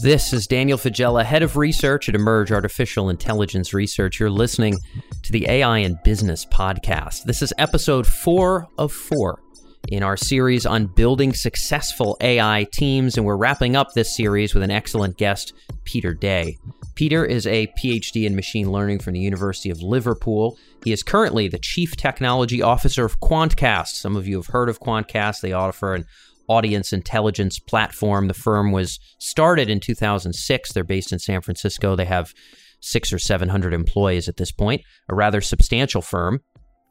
This is Daniel Faggella, head of research at Emerj Artificial Intelligence Research. You're listening to the AI and Business podcast. This is episode four of four in our series on building successful AI teams, and we're wrapping up this series with an excellent guest, Peter Day. Peter is a PhD in machine learning from the University of Liverpool. He is currently the Chief Technology Officer of Quantcast. Some of you have heard of Quantcast. They offer an audience intelligence platform. The firm was started in 2006. They're based in San Francisco. They have six or 700 employees at this point, a rather substantial firm.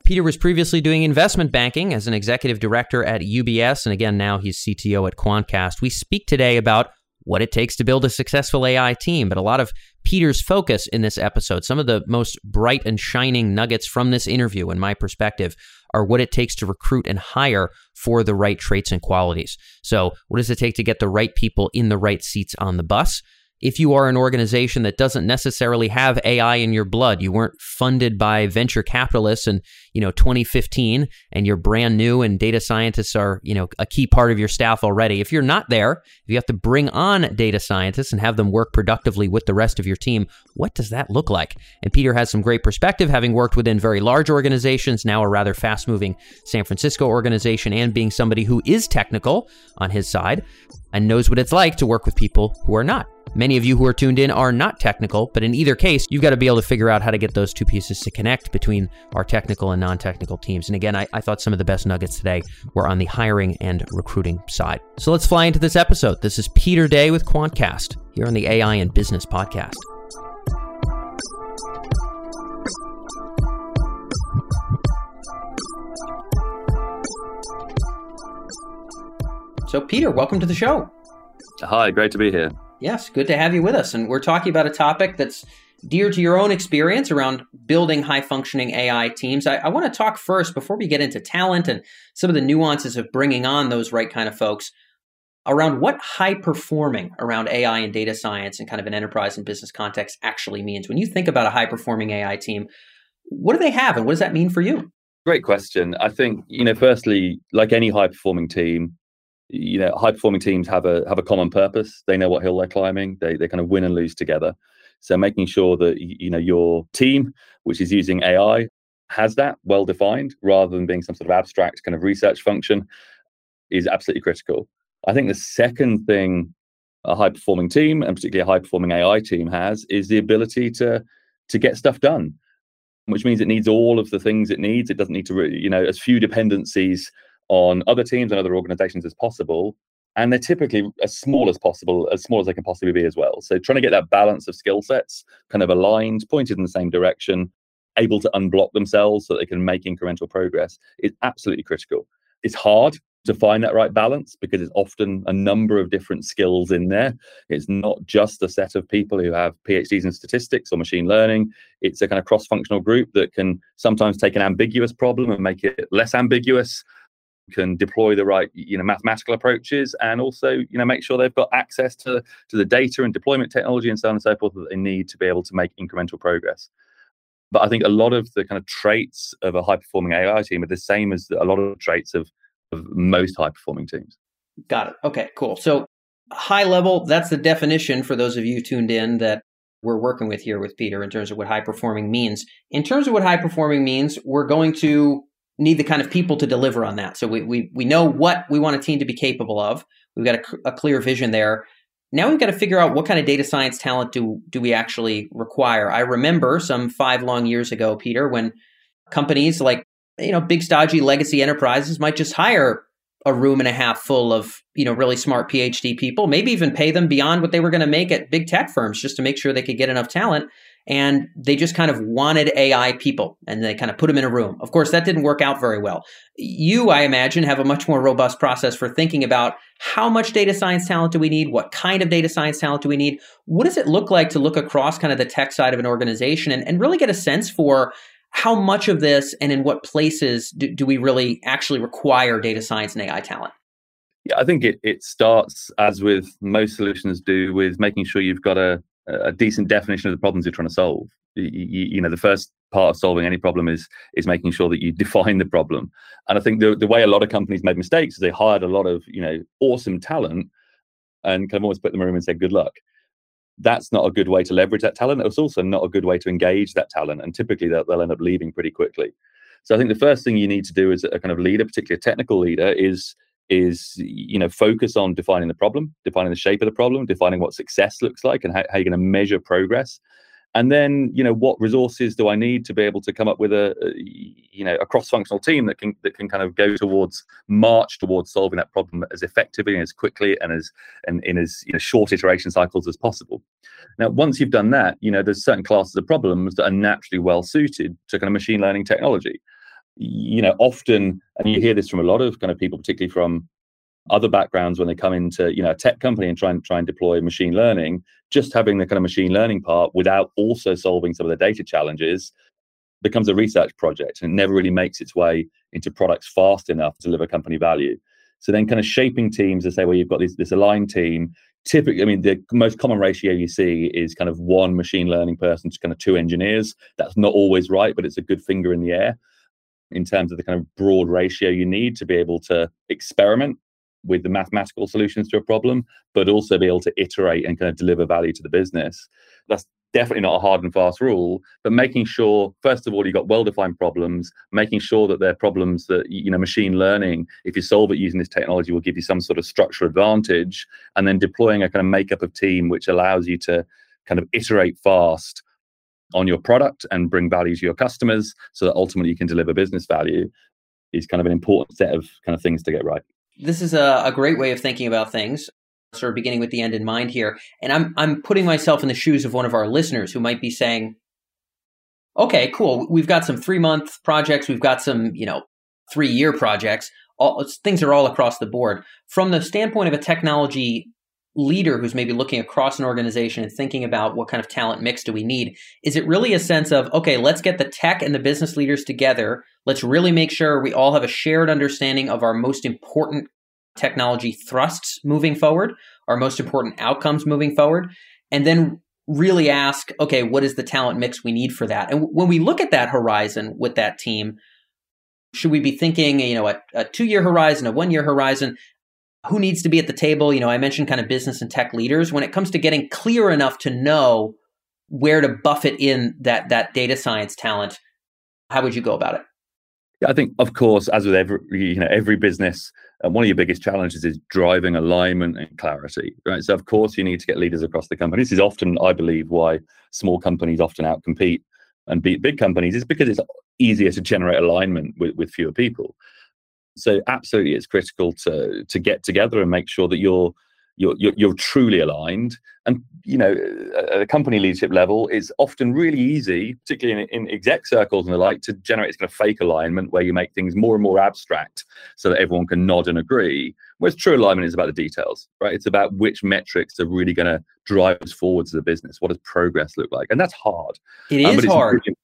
Peter was previously doing investment banking as an executive director at UBS, and again, now he's CTO at Quantcast. We speak today about what it takes to build a successful AI team, but a lot of Peter's focus in this episode, some of the most bright and shining nuggets from this interview, in my perspective, are what it takes to recruit and hire for the right traits and qualities. So, what does it take to get the right people in the right seats on the bus? If you are an organization that doesn't necessarily have AI in your blood, you weren't funded by venture capitalists in, you know, 2015 and you're brand new and data scientists are, you know, a key part of your staff already. If you're not there, if you have to bring on data scientists and have them work productively with the rest of your team, what does that look like? And Peter has some great perspective having worked within very large organizations, now a rather fast-moving San Francisco organization and being somebody who is technical on his side and knows what it's like to work with people who are not. Many of you who are tuned in are not technical, but in either case, you've got to be able to figure out how to get those two pieces to connect between our technical and non technical teams. And again, I, I, thought some of the best nuggets today were on the hiring and recruiting side. So let's fly into this episode. This is Peter Day with Quantcast here on the AI and Business Podcast. So, Peter, welcome to the show. Hi, great to be here. Yes, good to have you with us. And we're talking about a topic that's dear to your own experience around building high functioning AI teams. I, I want to talk first, before we get into talent and some of the nuances of bringing on those right kind of folks, around what high performing around AI and data science and kind of an enterprise and business context actually means. When you think about a high performing AI team, what do they have and what does that mean for you? Great question. I think, you know, firstly, like any high performing team, you know high performing teams have a have a common purpose. They know what hill they're climbing. They, they kind of win and lose together. So making sure that you know your team which is using ai has that well defined rather than being some sort of abstract kind of research function is absolutely critical. I think the second thing a high performing team and particularly a high performing ai team has is the ability to to get stuff done which means it needs all of the things it needs. It doesn't need to you know as few dependencies on other teams and other organizations as possible. And they're typically as small as possible, as small as they can possibly be as well. So trying to get that balance of skill sets kind of aligned, pointed in the same direction, able to unblock themselves so they can make incremental progress is absolutely critical. It's hard to find that right balance because it's often a number of different skills in there. It's not just a set of people who have PhDs in statistics or machine learning. It's a kind of cross functional group that can sometimes take an ambiguous problem and make it less ambiguous can deploy the right you know mathematical approaches and also you know make sure they've got access to to the data and deployment technology and so on and so forth that they need to be able to make incremental progress. But i think a lot of the kind of traits of a high performing ai team are the same as a lot of traits of, of most high performing teams. Got it. Okay cool. So high level that's the definition for those of you tuned in that we're working with here with peter in terms of what high performing means. In terms of what high performing means we're going to need the kind of people to deliver on that. So we, we, we know what we want a team to be capable of. We've got a, a clear vision there. Now we've got to figure out what kind of data science talent do, do we actually require. I remember some five long years ago, Peter, when companies like, you know, big stodgy legacy enterprises might just hire a room and a half full of, you know, really smart PhD people, maybe even pay them beyond what they were going to make at big tech firms just to make sure they could get enough talent and they just kind of wanted AI people and they kind of put them in a room. Of course, that didn't work out very well. You, I imagine, have a much more robust process for thinking about how much data science talent do we need? What kind of data science talent do we need? What does it look like to look across kind of the tech side of an organization and, and really get a sense for how much of this and in what places do, do we really actually require data science and AI talent? Yeah, I think it, it starts, as with most solutions do, with making sure you've got a a decent definition of the problems you're trying to solve. You, you, know, the first part of solving any problem is is making sure that you define the problem. And I think the the way a lot of companies made mistakes is they hired a lot of you know awesome talent and kind of always put them in a room and said good luck. that's not a good way to leverage that talent. It's also not a good way to engage that talent. And typically they'll, they'll end up leaving pretty quickly. So I think the first thing you need to do as a kind of leader, particularly a technical leader, is is you know focus on defining the problem, defining the shape of the problem, defining what success looks like, and how, how you're going to measure progress. And then you know what resources do I need to be able to come up with a, a you know a cross-functional team that can that can kind of go towards march towards solving that problem as effectively and as quickly and as and in as you know short iteration cycles as possible. Now, once you've done that, you know there's certain classes of problems that are naturally well suited to kind of machine learning technology you know, often, and you hear this from a lot of kind of people, particularly from other backgrounds when they come into you know a tech company and try and try and deploy machine learning just having the kind of machine learning part without also solving some of the data challenges becomes a research project and never really makes its way into products fast enough to deliver company value. So then kind of shaping teams to say well you've got this, this aligned team. Typically i mean the most common ratio you see is kind of one machine learning person to kind of two engineers. That's not always right but it's a good finger in the air in terms of the kind of broad ratio you need to be able to experiment with the mathematical solutions to a problem, but also be able to iterate and kind of deliver value to the business. That's definitely not a hard and fast rule, but making sure, first of all, you've got well defined problems, making sure that they're problems that, you know, machine learning, if you solve it using this technology, will give you some sort of structural advantage, and then deploying a kind of makeup of team which allows you to kind of iterate fast on your product and bring value to your customers so that ultimately you can deliver business value is kind of an important set of kind of things to get right. This is a, a great way of thinking about things, sort of beginning with the end in mind here. And I'm I'm putting myself in the shoes of one of our listeners who might be saying, okay, cool. We've got some three month projects. We've got some, you know, three year projects. All, things are all across the board. From the standpoint of a technology leader who's maybe looking across an organization and thinking about what kind of talent mix do we need is it really a sense of okay let's get the tech and the business leaders together. Let's really make sure we all have a shared understanding of our most important technology thrusts moving forward our most important outcomes moving forward and then really ask okay what is the talent mix we need for that? And when we look at that horizon with that team should we be thinking you know a, a two year horizon a one year horizon who needs to be at the table? You know, I mentioned kind of business and tech leaders. When it comes to getting clear enough to know where to buffet in that that data science talent, how would you go about it? Yeah, I think, of course, as with every you know every business, uh, one of your biggest challenges is driving alignment and clarity, right? So, of course, you need to get leaders across the company. This is often, I believe, why small companies often outcompete and beat big companies is because it's easier to generate alignment with, with fewer people. So absolutely, it's critical to to get together and make sure that you're you're, you're, you're truly aligned. And you know, at a company leadership level, it's often really easy, particularly in, in, exec circles and the like, to generate this kind of fake alignment where you make things more and more abstract so that everyone can nod and agree. Whereas true alignment is about the details, right? It's about which metrics are really going to drive us forwards as a business. What does progress look like? And that's hard. It um, is hard. Really,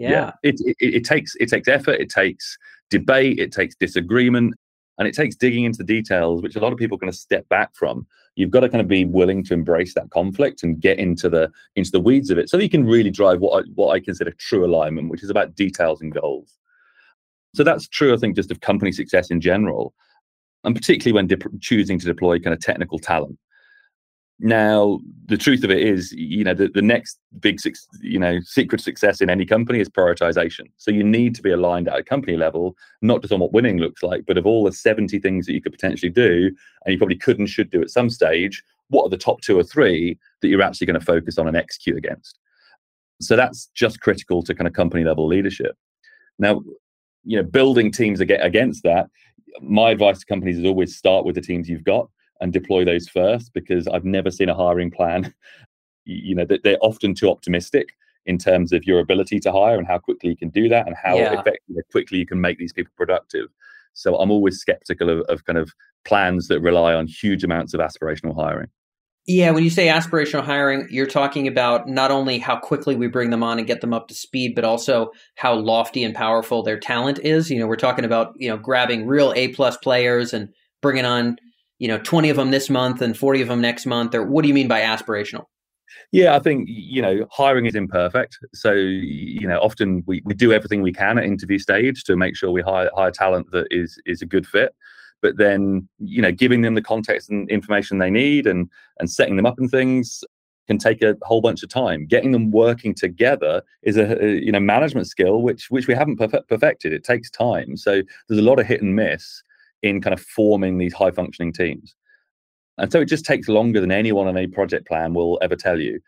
yeah. yeah. It, it, it takes it takes effort. It takes debate, it takes disagreement, and it takes digging into the details, which a lot of people are going to step back from. You've got to kind of be willing to embrace that conflict and get into the into the weeds of it, so that you can really drive what I, what I consider true alignment, which is about details and goals. So that's true, I think, just of company success in general, and particularly when de- choosing to deploy kind of technical talent. Now, the truth of it is, you know, the, the next big, you know, secret success in any company is prioritization. So you need to be aligned at a company level, not just on what winning looks like, but of all the 70 things that you could potentially do, and you probably could and should do at some stage, what are the top two or three that you're actually going to focus on and execute against? So that's just critical to kind of company level leadership. Now, you know, building teams against that, my advice to companies is always start with the teams you've got and deploy those first because I've never seen a hiring plan. you know, that they're often too optimistic in terms of your ability to hire and how quickly you can do that and how yeah. effectively quickly you can make these people productive. So I'm always skeptical of, of kind of plans that rely on huge amounts of aspirational hiring. Yeah, when you say aspirational hiring, you're talking about not only how quickly we bring them on and get them up to speed, but also how lofty and powerful their talent is. You know, we're talking about you know grabbing real A plus players and bringing on you know 20 of them this month and 40 of them next month or what do you mean by aspirational yeah i think you know hiring is imperfect so you know often we, we do everything we can at interview stage to make sure we hire hire talent that is is a good fit but then you know giving them the context and information they need and and setting them up and things can take a whole bunch of time. Getting them working together is a, a you know management skill which which we haven't perfected. It takes time. So there's a lot of hit and miss in kind of forming these high functioning teams. And so it just takes longer than anyone on a project plan will ever tell you.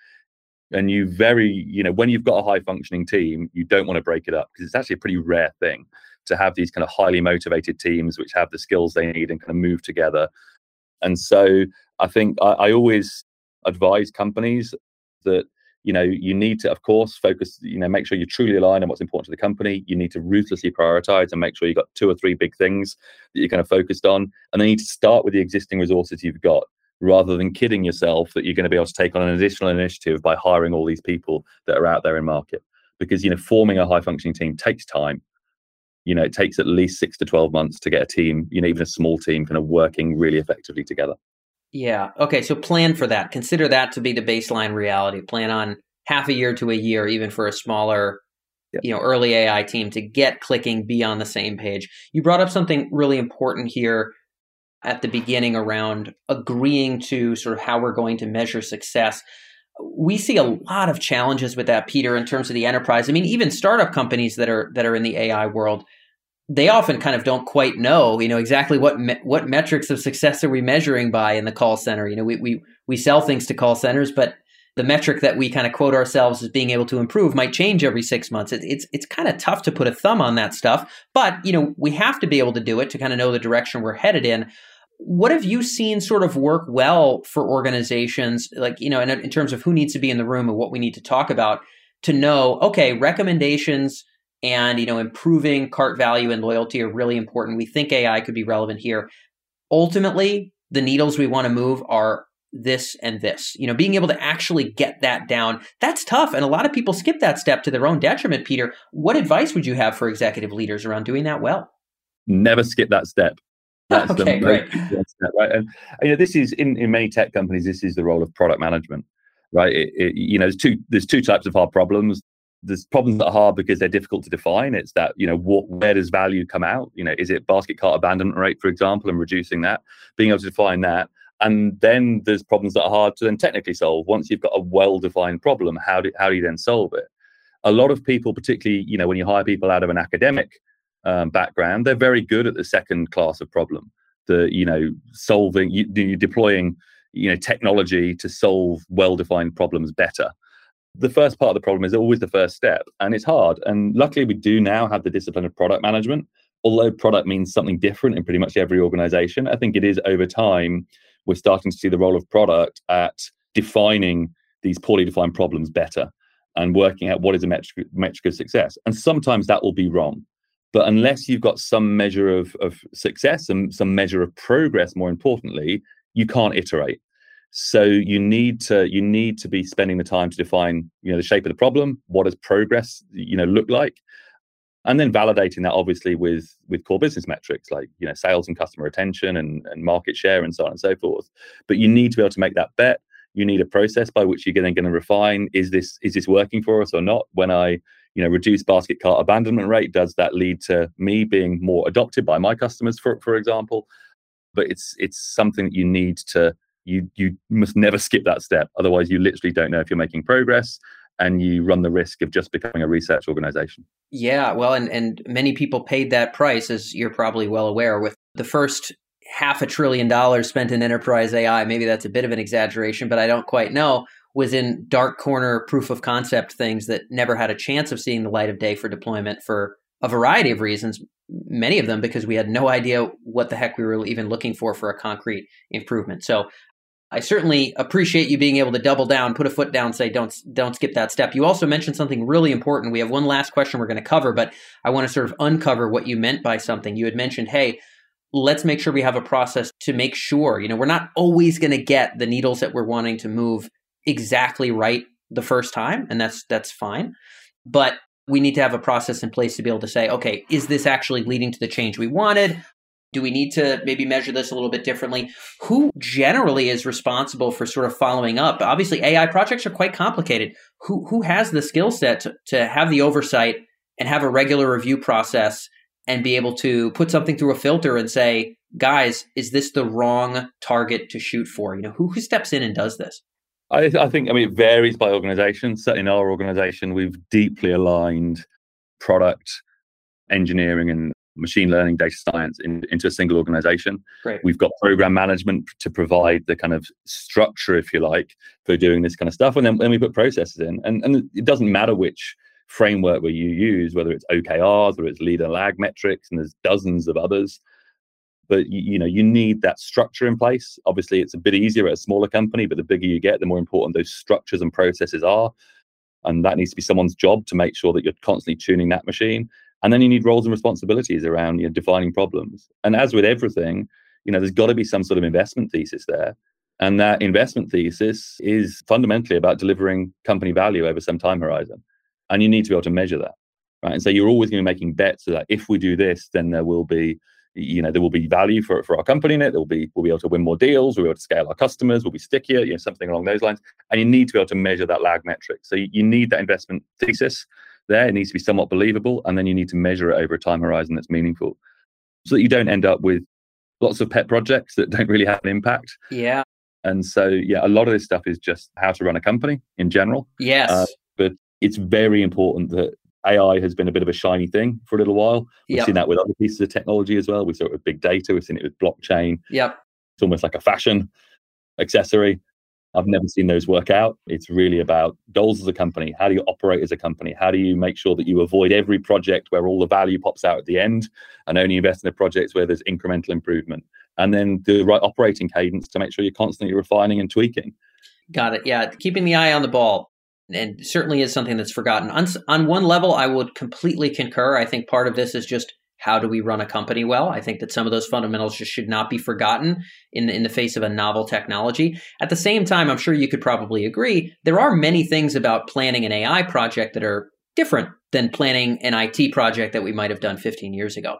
And you very, you know, when you've got a high functioning team, you don't want to break it up because it's actually a pretty rare thing to have these kind of highly motivated teams which have the skills they need and kind of move together. And so I think I, I always advise companies that you know you need to of course focus you know make sure you're truly align on what's important to the company. You need to ruthlessly prioritize and make sure you've got two or three big things that you're kind of focused on. And then you need to start with the existing resources you've got rather than kidding yourself that you're going to be able to take on an additional initiative by hiring all these people that are out there in market. Because you know forming a high functioning team takes time. You know it takes at least 6 to 12 months to get a team you know even a small team kind of working really effectively together yeah. Okay. So plan for that. Consider that to be the baseline reality. Plan on half a year to a year, even for a smaller, yep. you know, early AI team to get clicking, be on the same page. You brought up something really important here at the beginning around agreeing to sort of how we're going to measure success. We see a lot of challenges with that, Peter, in terms of the enterprise. I mean, even startup companies that are that are in the AI world they often kind of don't quite know, you know, exactly what me- what metrics of success are we measuring by in the call center. You know, we we we sell things to call centers, but the metric that we kind of quote ourselves as being able to improve might change every six months. It, it's it's kind of tough to put a thumb on that stuff, but you know, we have to be able to do it to kind of know the direction we're headed in. What have you seen sort of work well for organizations, like you know, in, in terms of who needs to be in the room and what we need to talk about to know? Okay, recommendations and you know improving cart value and loyalty are really important. We think AI could be relevant here. Ultimately, the needles we want to move are this and this. You know, being able to actually get that down, that's tough. And a lot of people skip that step to their own detriment, Peter. What advice would you have for executive leaders around doing that well? Never skip that step. That's okay, the great. Step, right? And, you know, this is in, in many tech companies, this is the role of product management, right? It, it, you know, there's two there's two types of hard problems there's problems that are hard because they're difficult to define. It's that you know what where does value come out? You know, is it basket cart abandonment rate, for example, and reducing that, being able to define that, and then there's problems that are hard to then technically solve. Once you've got a well-defined problem, how do how do you then solve it? A lot of people, particularly you know when you hire people out of an academic um, background, they're very good at the second class of problem. The you know solving you, you deploying you know technology to solve well-defined problems better the first part of the problem is always the first step and it's hard. And luckily we do now have the discipline of product management. Although product means something different in pretty much every organization i think it is over time we're starting to see the role of product at defining these poorly defined problems better and working out what is a metric, metric of success. And sometimes that will be wrong but unless you've got some measure of, of success and some measure of progress more importantly you can't iterate so you need to you need to be spending the time to define you know the shape of the problem. What does progress you know look like? And then validating that obviously with with core business metrics like you know sales and customer retention and, and market share and so on and so forth. But you need to be able to make that bet. You need a process by which you're then going to refine is this is this working for us or not? When i you know reduce basket cart abandonment rate does that lead to me being more adopted by my customers for for example? But it's it's something that you need to you you must never skip that step. Otherwise you literally don't know if you're making progress and you run the risk of just becoming a research organization. Yeah well and and many people paid that price as you're probably well aware with the first half a trillion dollars spent in enterprise ai maybe that's a bit of an exaggeration but i don't quite know was in dark corner proof of concept things that never had a chance of seeing the light of day for deployment for a variety of reasons many of them because we had no idea what the heck we were even looking for for a concrete improvement. So I certainly appreciate you being able to double down, put a foot down, say don't don't skip that step. You also mentioned something really important. We have one last question we're going to cover, but I want to sort of uncover what you meant by something. You had mentioned, "Hey, let's make sure we have a process to make sure, you know, we're not always going to get the needles that we're wanting to move exactly right the first time, and that's that's fine. But we need to have a process in place to be able to say, okay, is this actually leading to the change we wanted? Do we need to maybe measure this a little bit differently? Who generally is responsible for sort of following up? Obviously, AI projects are quite complicated. Who who has the skill set to, to have the oversight and have a regular review process and be able to put something through a filter and say, guys, is this the wrong target to shoot for? You know, who, who steps in and does this? I, I think, I mean, it varies by organization. Certainly in our organization, we've deeply aligned product engineering and machine learning, data science in, into a single organization. Great. We've got program management to provide the kind of structure, if you like, for doing this kind of stuff. And then, then we put processes in. And, and it doesn't matter which framework where you use, whether it's OKRs or it's lead and lag metrics, and there's dozens of others. But you, you know, you need that structure in place. Obviously, it's a bit easier at a smaller company, but the bigger you get, the more important those structures and processes are. And that needs to be someone's job to make sure that you're constantly tuning that machine and then you need roles and responsibilities around you know, defining problems. And as with everything, you know, there's got to be some sort of investment thesis there. And that investment thesis is fundamentally about delivering company value over some time horizon. And you need to be able to measure that. Right. And so you're always going to be making bets that if we do this, then there will be, you know, there will be value for, for our company in it. There'll be we'll be able to win more deals, we'll be able to scale our customers, we'll be stickier, you know, something along those lines. And you need to be able to measure that lag metric. So you, you need that investment thesis there. It needs to be somewhat believable, and then you need to measure it over a time horizon that's meaningful, so that you don't end up with lots of pet projects that don't really have an impact. Yeah. And so, yeah, a lot of this stuff is just how to run a company in general. Yes. Uh, but it's very important that AI has been a bit of a shiny thing for a little while. We've yep. seen that with other pieces of technology as well. We saw it with big data. We've seen it with blockchain. Yep. It's almost like a fashion accessory. I've never seen those work out. It's really about goals as a company. How do you operate as a company? How do you make sure that you avoid every project where all the value pops out at the end and only invest in the projects where there's incremental improvement? And then the right operating cadence to make sure you're constantly refining and tweaking. Got it. Yeah. Keeping the eye on the ball and certainly is something that's forgotten. On, on one level, I would completely concur. I think part of this is just how do we run a company well? I think that some of those fundamentals just should not be forgotten in the, in the face of a novel technology. At the same time, I'm sure you could probably agree there are many things about planning an AI project that are different than planning an IT project that we might have done 15 years ago.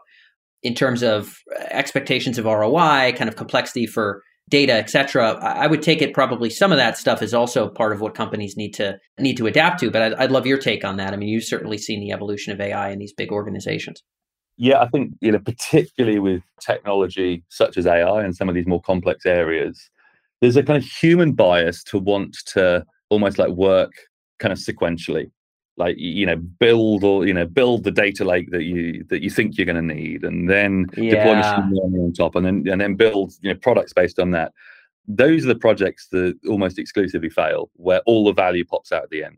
In terms of uh, expectations of ROI, kind of complexity for data, et cetera, I would take it probably some of that stuff is also part of what companies need to need to adapt to. But I'd, I'd love your take on that. I mean, you've certainly seen the evolution of AI in these big organizations. Yeah, I think you know, particularly with technology such as AI and some of these more complex areas, there's a kind of human bias to want to almost like work kind of sequentially, like you know, build or you know, build the data lake that you that you think you're going to need, and then yeah. deploy machine learning on top, and then and then build you know products based on that. Those are the projects that almost exclusively fail, where all the value pops out at the end.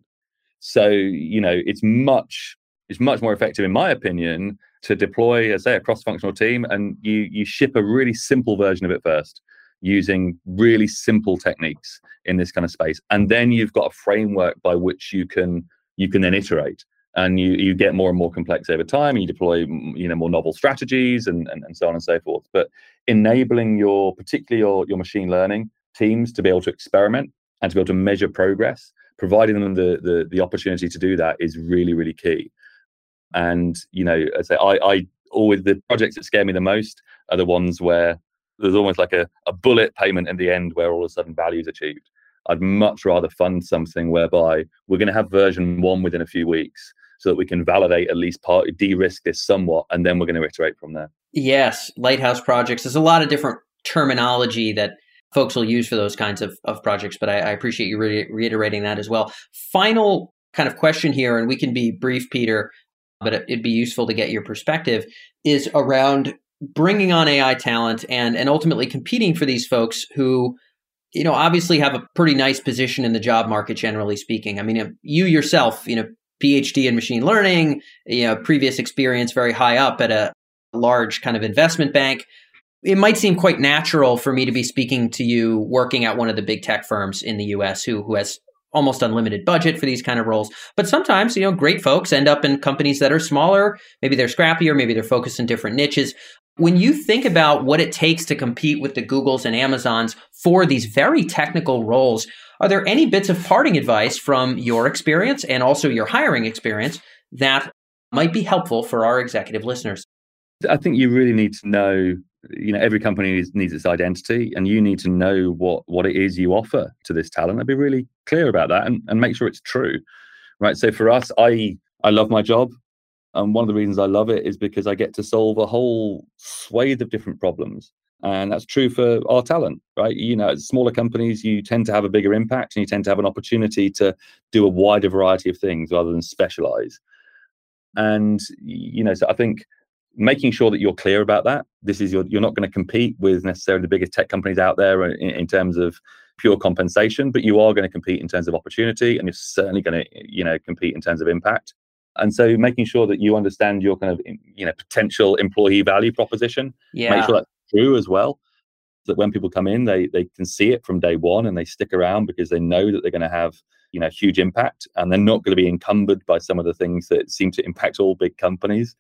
So you know, it's much it's much more effective, in my opinion, to deploy, as say, a cross-functional team, and you you ship a really simple version of it first, using really simple techniques in this kind of space, and then you've got a framework by which you can you can then iterate, and you you get more and more complex over time. And you deploy you know more novel strategies and, and and so on and so forth. But enabling your particularly your your machine learning teams to be able to experiment and to be able to measure progress, providing them the the, the opportunity to do that is really really key. And you know, I say I, I always the projects that scare me the most are the ones where there's almost like a, a bullet payment in the end where all of a sudden value is achieved. I'd much rather fund something whereby we're going to have version one within a few weeks so that we can validate at least part de-risk this somewhat and then we're going to iterate from there. Yes, lighthouse projects. There's a lot of different terminology that folks will use for those kinds of, of projects, but I, I appreciate you re- reiterating that as well. Final kind of question here, and we can be brief, Peter but it'd be useful to get your perspective, is around bringing on AI talent and and ultimately competing for these folks who you know obviously have a pretty nice position in the job market generally speaking. I mean you yourself, you know, PhD in machine learning, you know, previous experience very high up at a large kind of investment bank. It might seem quite natural for me to be speaking to you working at one of the big tech firms in the US who who has almost unlimited budget for these kind of roles. But sometimes, you know, great folks end up in companies that are smaller. Maybe they're scrappier, maybe they're focused in different niches. When you think about what it takes to compete with the Googles and Amazons for these very technical roles, are there any bits of parting advice from your experience and also your hiring experience that might be helpful for our executive listeners? I think you really need to know you know every company needs, its identity and you need to know what what it is you offer to this talent and be really clear about that and, and make sure it's true right so for us i i love my job and one of the reasons i love it is because i get to solve a whole swathe of different problems And that's true for our talent, right? You know, smaller companies, you tend to have a bigger impact and you tend to have an opportunity to do a wider variety of things rather than specialize. And, you know, so I think making sure that you're clear about that. This is your, you're not going to compete with necessarily the biggest tech companies out there in, in terms of pure compensation, but you are going to compete in terms of opportunity and you're certainly going to, you know, compete in terms of impact. And so making sure that you understand your kind of, you know, potential employee value proposition, yeah. make sure that's true as well. That when people come in, they they can see it from day one and they stick around because they know that they're going to have you know huge impact and they're not going to be encumbered by some of the things that seem to impact all big companies.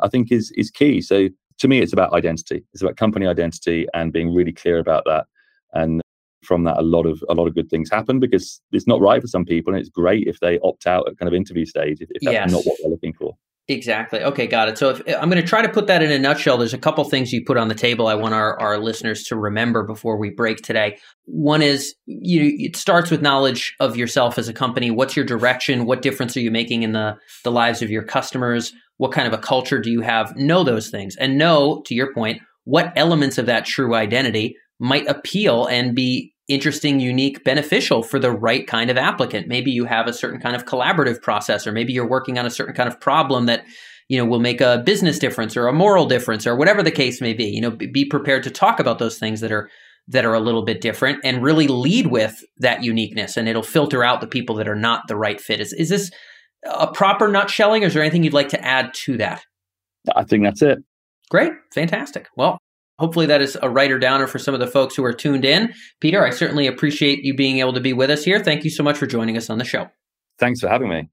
I think is is key. So to me, it's about identity. It's about company identity and being really clear about that. And from that, a lot of a lot of good things happen because it's not right for some people, and it's great if they opt out at kind of interview stage if, if that's yes. not what they're looking for. Exactly. Okay, got it. So if, I'm going to try to put that in a nutshell. There's a couple things you put on the table I want our, our listeners to remember before we break today. One is you it starts with knowledge of yourself as a company. What's your direction? What difference are you making in the the lives of your customers? What kind of a culture do you have? Know those things and know to your point what elements of that true identity might appeal and be interesting, unique, beneficial for the right kind of applicant. Maybe you have a certain kind of collaborative process, or maybe you're working on a certain kind of problem that you know will make a business difference or a moral difference or whatever the case may be. You know, be prepared to talk about those things that are that are a little bit different and really lead with that uniqueness, and it'll filter out the people that are not the right fit. Is is this a proper nutshelling, or is there anything you'd like to add to that? I think that's it. Great, fantastic. Well, Hopefully, that is a writer downer for some of the folks who are tuned in. Peter, I certainly appreciate you being able to be with us here. Thank you so much for joining us on the show. Thanks for having me.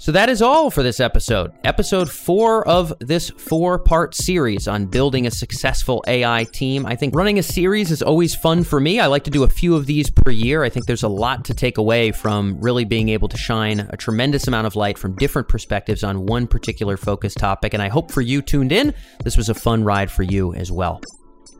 So that is all for this episode. Episode four of this four part series on building a successful AI team. I think running a series is always fun for me. I like to do a few of these per year. I think there's a lot to take away from really being able to shine a tremendous amount of light from different perspectives on one particular focus topic. And I hope for you tuned in, this was a fun ride for you as well.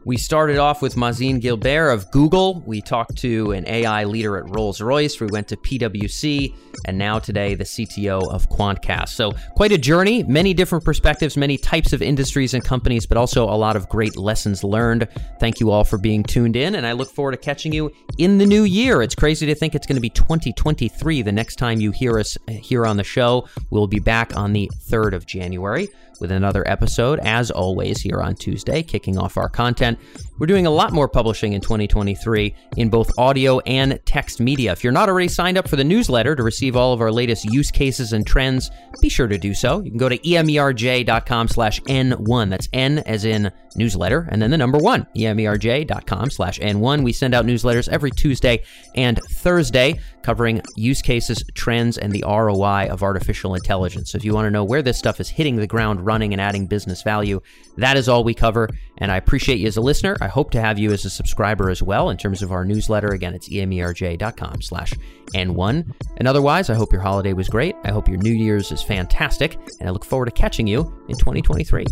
We started off with Mazin Gilbert of Google. We talked to an AI leader at Rolls Royce. We went to PwC, and now today, the CTO of Quantcast. So, quite a journey, many different perspectives, many types of industries and companies, but also a lot of great lessons learned. Thank you all for being tuned in, and I look forward to catching you in the new year. It's crazy to think it's going to be 2023 the next time you hear us uh, here on the show. We'll be back on the 3rd of January with another episode, as always, here on Tuesday, kicking off our content. We're doing a lot more publishing in 2023 in both audio and text media. If you're not already signed up for the newsletter to receive all of our latest use cases and trends, be sure to do so. You can go to emerj.com slash N1. That's N as in newsletter, and then the number one, emerj.com slash N1. We send out newsletters every Tuesday and Thursday covering use cases, trends, and the ROI of artificial intelligence. So if you want to know where this stuff is hitting the ground running and adding business value, that is all we cover. And I appreciate you as a listener. I hope to have you as a subscriber as well in terms of our newsletter. Again, it's emerj.com slash N1. And otherwise, I hope your holiday was great. I hope your New Year's is fantastic. And I look forward to catching you in 2023.